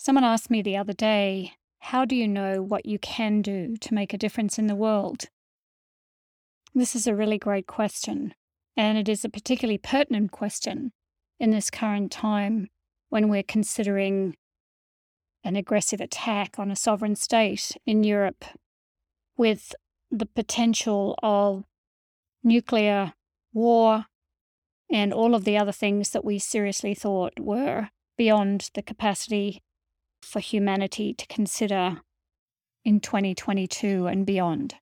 Someone asked me the other day, How do you know what you can do to make a difference in the world? This is a really great question, and it is a particularly pertinent question in this current time when we're considering an aggressive attack on a sovereign state in Europe with the potential of nuclear war and all of the other things that we seriously thought were beyond the capacity for humanity to consider in 2022 and beyond.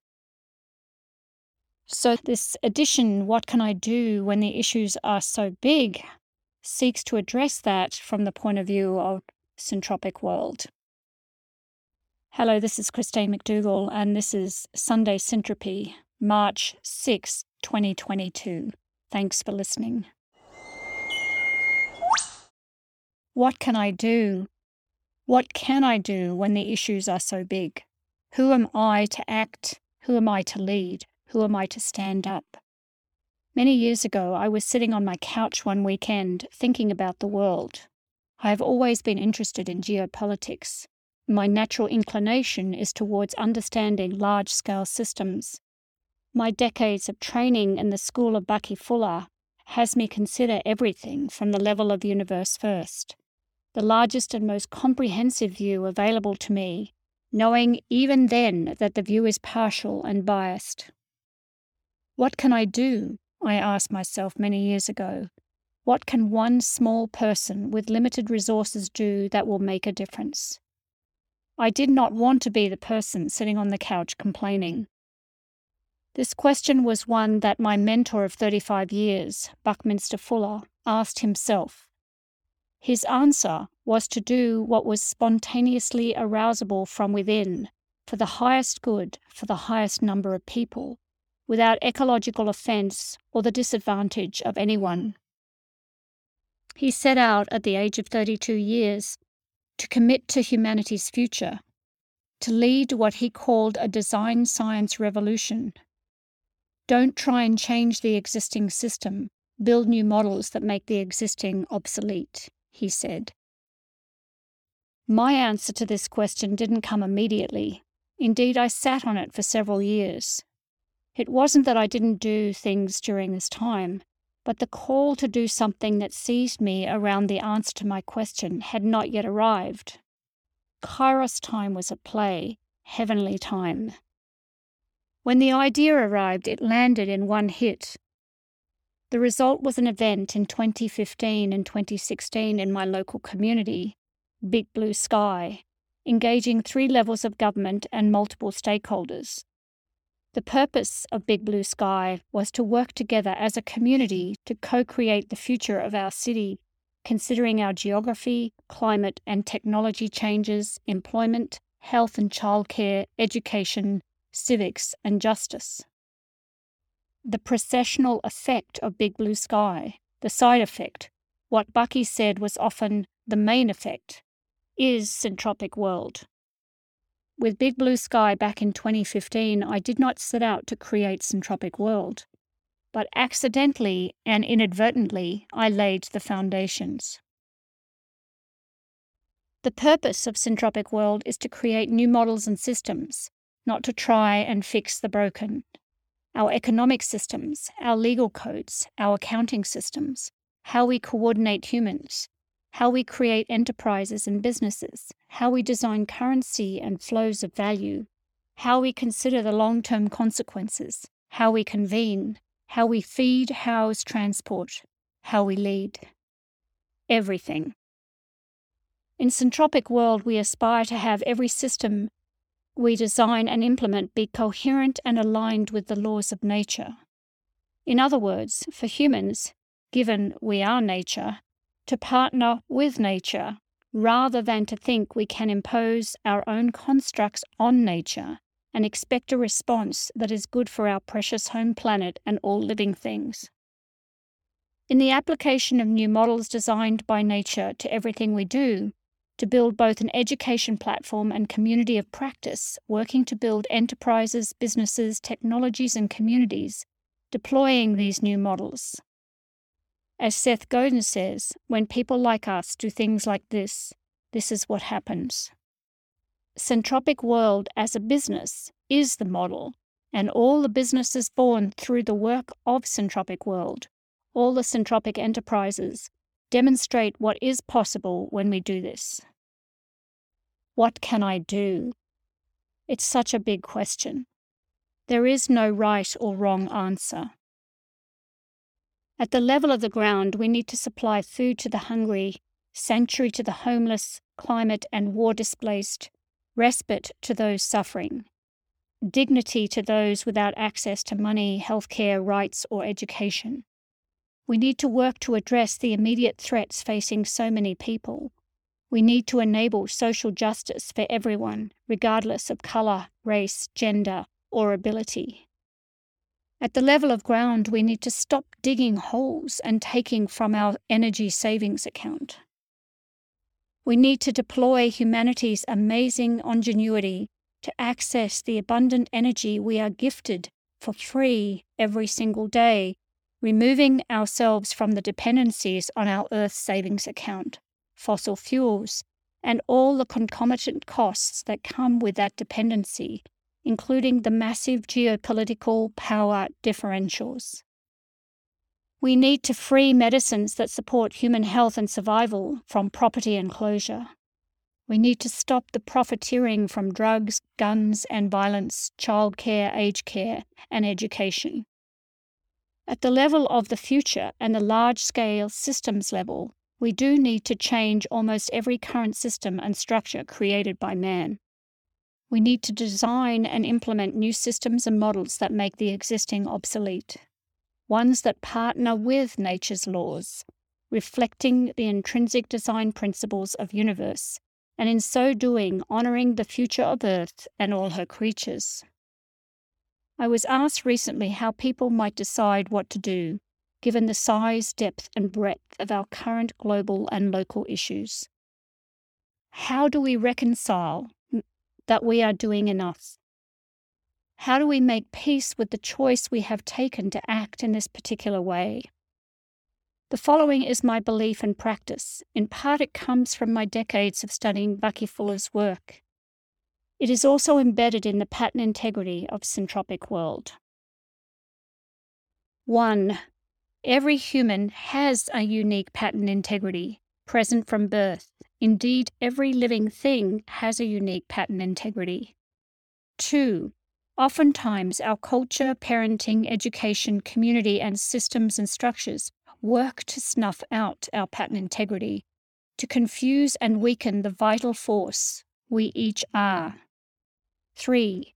So, this edition, What Can I Do When the Issues Are So Big, seeks to address that from the point of view of Syntropic World. Hello, this is Christine McDougall, and this is Sunday Syntropy, March 6, 2022. Thanks for listening. What can I do? What can I do when the issues are so big? Who am I to act? Who am I to lead? Who am I to stand up? Many years ago, I was sitting on my couch one weekend thinking about the world. I have always been interested in geopolitics. My natural inclination is towards understanding large scale systems. My decades of training in the school of Bucky Fuller has me consider everything from the level of universe first, the largest and most comprehensive view available to me, knowing even then that the view is partial and biased. What can I do? I asked myself many years ago. What can one small person with limited resources do that will make a difference? I did not want to be the person sitting on the couch complaining. This question was one that my mentor of 35 years, Buckminster Fuller, asked himself. His answer was to do what was spontaneously arousable from within, for the highest good for the highest number of people, without ecological offence or the disadvantage of anyone. He set out at the age of 32 years to commit to humanity's future, to lead what he called a design science revolution. Don't try and change the existing system, build new models that make the existing obsolete, he said. My answer to this question didn't come immediately. Indeed, I sat on it for several years, it wasn't that I didn't do things during this time, but the call to do something that seized me around the answer to my question had not yet arrived. Kairos time was at play, heavenly time. When the idea arrived, it landed in one hit. The result was an event in 2015 and 2016 in my local community, Big Blue Sky, engaging three levels of government and multiple stakeholders. The purpose of Big Blue Sky was to work together as a community to co create the future of our city, considering our geography, climate and technology changes, employment, health and childcare, education, civics, and justice. The precessional effect of Big Blue Sky, the side effect, what Bucky said was often the main effect, is Syntropic World. With Big Blue Sky back in 2015, I did not set out to create Syntropic World, but accidentally and inadvertently I laid the foundations. The purpose of Syntropic World is to create new models and systems, not to try and fix the broken. Our economic systems, our legal codes, our accounting systems, how we coordinate humans, how we create enterprises and businesses, how we design currency and flows of value, how we consider the long term consequences, how we convene, how we feed, house, transport, how we lead. Everything. In Syntropic World, we aspire to have every system we design and implement be coherent and aligned with the laws of nature. In other words, for humans, given we are nature, to partner with nature rather than to think we can impose our own constructs on nature and expect a response that is good for our precious home planet and all living things. In the application of new models designed by nature to everything we do, to build both an education platform and community of practice, working to build enterprises, businesses, technologies, and communities, deploying these new models, as Seth Godin says, when people like us do things like this, this is what happens. Syntropic World as a business is the model, and all the businesses born through the work of Syntropic World, all the Syntropic enterprises, demonstrate what is possible when we do this. What can I do? It's such a big question. There is no right or wrong answer. At the level of the ground, we need to supply food to the hungry, sanctuary to the homeless, climate and war displaced, respite to those suffering, dignity to those without access to money, healthcare, rights, or education. We need to work to address the immediate threats facing so many people. We need to enable social justice for everyone, regardless of colour, race, gender, or ability. At the level of ground, we need to stop digging holes and taking from our energy savings account. We need to deploy humanity's amazing ingenuity to access the abundant energy we are gifted for free every single day, removing ourselves from the dependencies on our Earth savings account, fossil fuels, and all the concomitant costs that come with that dependency including the massive geopolitical power differentials. We need to free medicines that support human health and survival from property enclosure. We need to stop the profiteering from drugs, guns, and violence, childcare, aged care, and education. At the level of the future and the large scale systems level, we do need to change almost every current system and structure created by man. We need to design and implement new systems and models that make the existing obsolete, ones that partner with nature's laws, reflecting the intrinsic design principles of universe, and in so doing honoring the future of Earth and all her creatures. I was asked recently how people might decide what to do, given the size, depth, and breadth of our current global and local issues. How do we reconcile that we are doing enough? How do we make peace with the choice we have taken to act in this particular way? The following is my belief and practice. In part, it comes from my decades of studying Bucky Fuller's work. It is also embedded in the pattern integrity of Syntropic World. 1. Every human has a unique pattern integrity, present from birth. Indeed, every living thing has a unique pattern integrity. 2. Oftentimes, our culture, parenting, education, community, and systems and structures work to snuff out our pattern integrity, to confuse and weaken the vital force we each are. 3.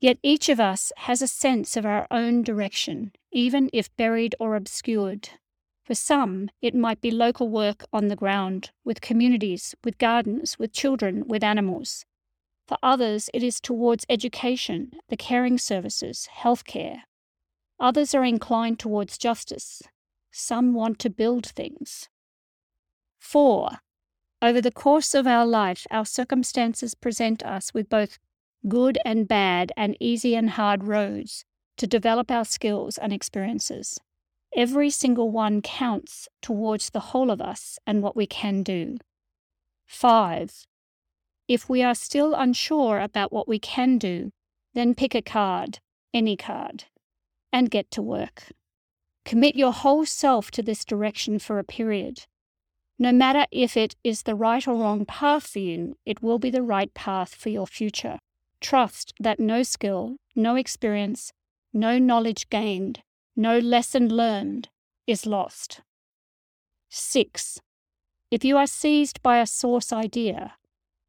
Yet each of us has a sense of our own direction, even if buried or obscured. For some, it might be local work on the ground, with communities, with gardens, with children, with animals. For others, it is towards education, the caring services, healthcare. Others are inclined towards justice. Some want to build things. 4. Over the course of our life, our circumstances present us with both good and bad and easy and hard roads to develop our skills and experiences. Every single one counts towards the whole of us and what we can do. 5. If we are still unsure about what we can do, then pick a card, any card, and get to work. Commit your whole self to this direction for a period. No matter if it is the right or wrong path for you, it will be the right path for your future. Trust that no skill, no experience, no knowledge gained no lesson learned is lost. 6. If you are seized by a source idea,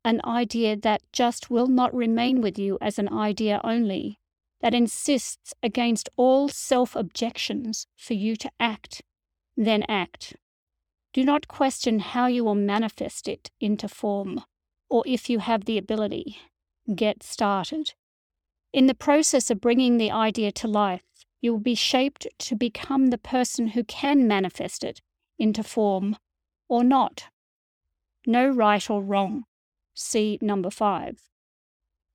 an idea that just will not remain with you as an idea only, that insists against all self objections for you to act, then act. Do not question how you will manifest it into form, or if you have the ability. Get started. In the process of bringing the idea to life, you will be shaped to become the person who can manifest it into form or not. No right or wrong. See number five.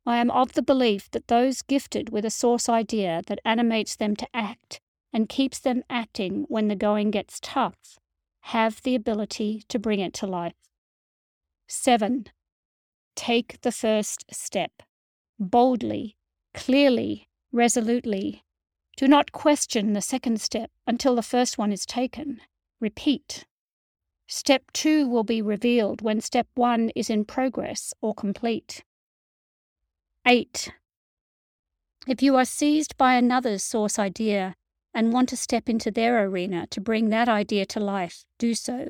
I am of the belief that those gifted with a source idea that animates them to act and keeps them acting when the going gets tough have the ability to bring it to life. 7. Take the first step. Boldly, clearly, resolutely. Do not question the second step until the first one is taken. Repeat. Step 2 will be revealed when step 1 is in progress or complete. 8. If you are seized by another's source idea and want to step into their arena to bring that idea to life, do so.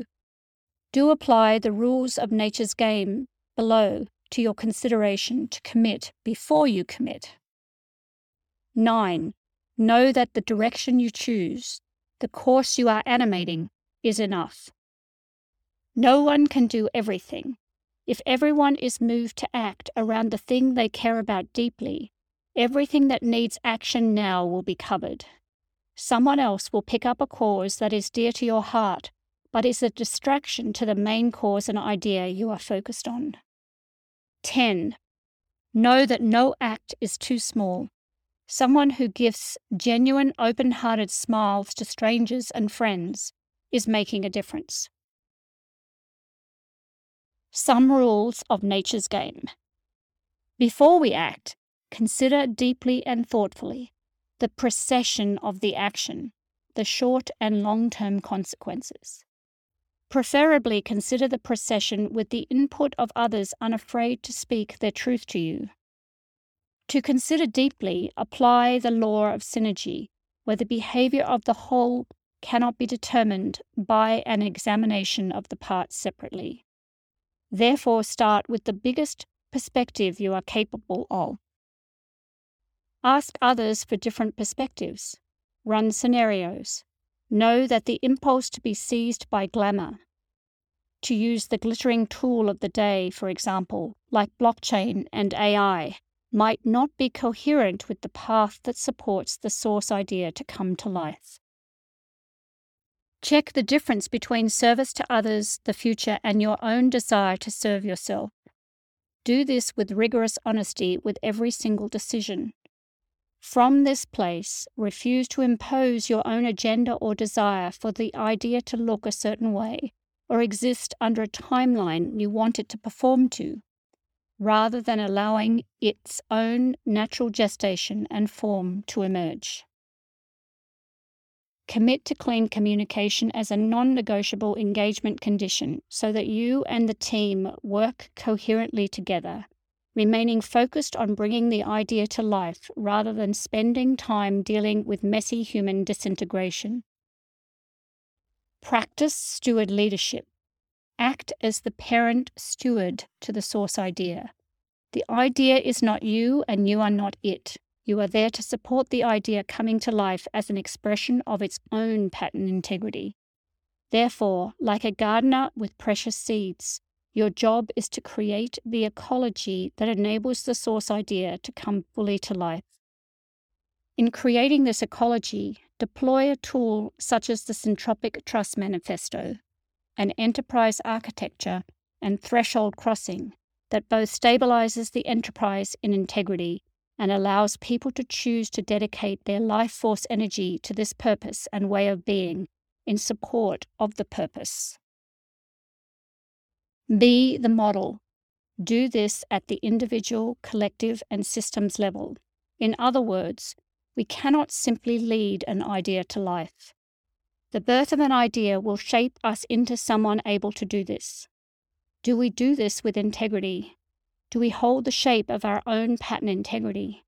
Do apply the rules of nature's game below to your consideration to commit before you commit. 9. Know that the direction you choose, the course you are animating, is enough. No one can do everything. If everyone is moved to act around the thing they care about deeply, everything that needs action now will be covered. Someone else will pick up a cause that is dear to your heart, but is a distraction to the main cause and idea you are focused on. 10. Know that no act is too small. Someone who gives genuine, open hearted smiles to strangers and friends is making a difference. Some rules of nature's game. Before we act, consider deeply and thoughtfully the precession of the action, the short and long term consequences. Preferably consider the precession with the input of others unafraid to speak their truth to you. To consider deeply, apply the law of synergy, where the behavior of the whole cannot be determined by an examination of the parts separately. Therefore, start with the biggest perspective you are capable of. Ask others for different perspectives. Run scenarios. Know that the impulse to be seized by glamour, to use the glittering tool of the day, for example, like blockchain and AI, might not be coherent with the path that supports the source idea to come to life. Check the difference between service to others, the future, and your own desire to serve yourself. Do this with rigorous honesty with every single decision. From this place, refuse to impose your own agenda or desire for the idea to look a certain way or exist under a timeline you want it to perform to, rather than allowing its own natural gestation and form to emerge. Commit to clean communication as a non negotiable engagement condition so that you and the team work coherently together remaining focused on bringing the idea to life rather than spending time dealing with messy human disintegration. Practice steward leadership. Act as the parent steward to the source idea. The idea is not you, and you are not it. You are there to support the idea coming to life as an expression of its own pattern integrity. Therefore, like a gardener with precious seeds, your job is to create the ecology that enables the source idea to come fully to life. In creating this ecology, deploy a tool such as the Syntropic Trust Manifesto, an enterprise architecture and threshold crossing that both stabilizes the enterprise in integrity and allows people to choose to dedicate their life force energy to this purpose and way of being in support of the purpose. Be the model. Do this at the individual, collective, and systems level. In other words, we cannot simply lead an idea to life. The birth of an idea will shape us into someone able to do this. Do we do this with integrity? Do we hold the shape of our own pattern integrity?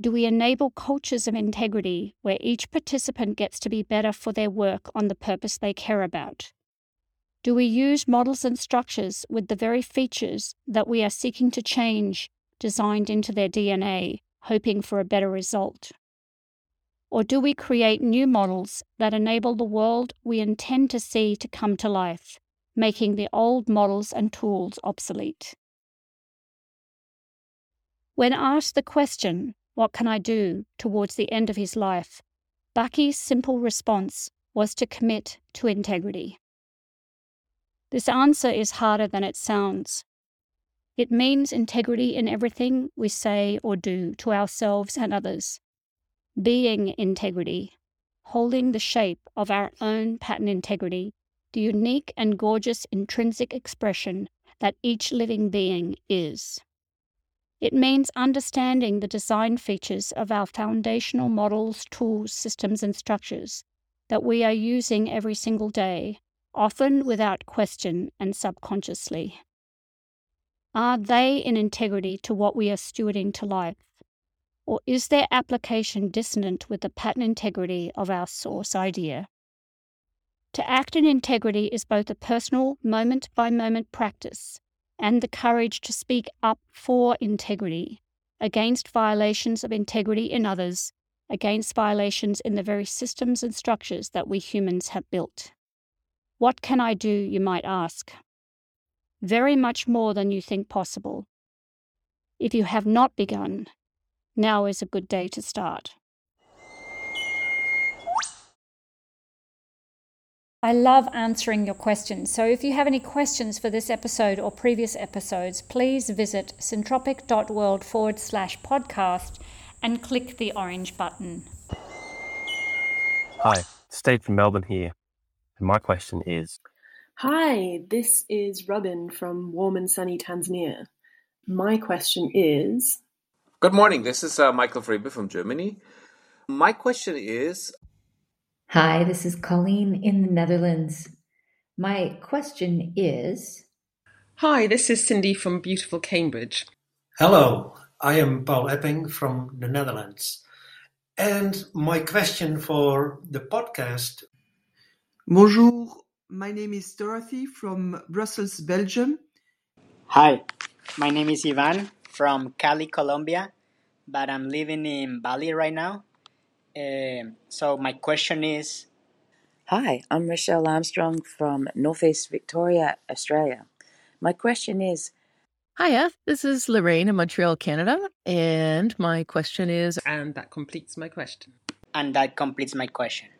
Do we enable cultures of integrity where each participant gets to be better for their work on the purpose they care about? Do we use models and structures with the very features that we are seeking to change designed into their DNA, hoping for a better result? Or do we create new models that enable the world we intend to see to come to life, making the old models and tools obsolete? When asked the question, What can I do towards the end of his life? Bucky's simple response was to commit to integrity. This answer is harder than it sounds. It means integrity in everything we say or do to ourselves and others. Being integrity, holding the shape of our own pattern integrity, the unique and gorgeous intrinsic expression that each living being is. It means understanding the design features of our foundational models, tools, systems, and structures that we are using every single day, often without question and subconsciously. Are they in integrity to what we are stewarding to life? Or is their application dissonant with the pattern integrity of our source idea? To act in integrity is both a personal, moment by moment practice and the courage to speak up for integrity against violations of integrity in others, against violations in the very systems and structures that we humans have built. What can I do, you might ask? Very much more than you think possible. If you have not begun, now is a good day to start. I love answering your questions. So if you have any questions for this episode or previous episodes, please visit syntropic.world forward slash podcast and click the orange button. Hi, Steve from Melbourne here. And my question is Hi, this is Robin from warm and sunny Tanzania. My question is Good morning. This is uh, Michael Friebe from Germany. My question is Hi, this is Colleen in the Netherlands. My question is Hi, this is Cindy from beautiful Cambridge. Hello, I am Paul Epping from the Netherlands. And my question for the podcast Bonjour, my name is Dorothy from Brussels, Belgium. Hi, my name is Ivan from Cali, Colombia, but I'm living in Bali right now. Uh, so my question is Hi, I'm Rochelle Armstrong from Northeast Victoria, Australia. My question is Hiya, this is Lorraine in Montreal, Canada, and my question is And that completes my question. And that completes my question.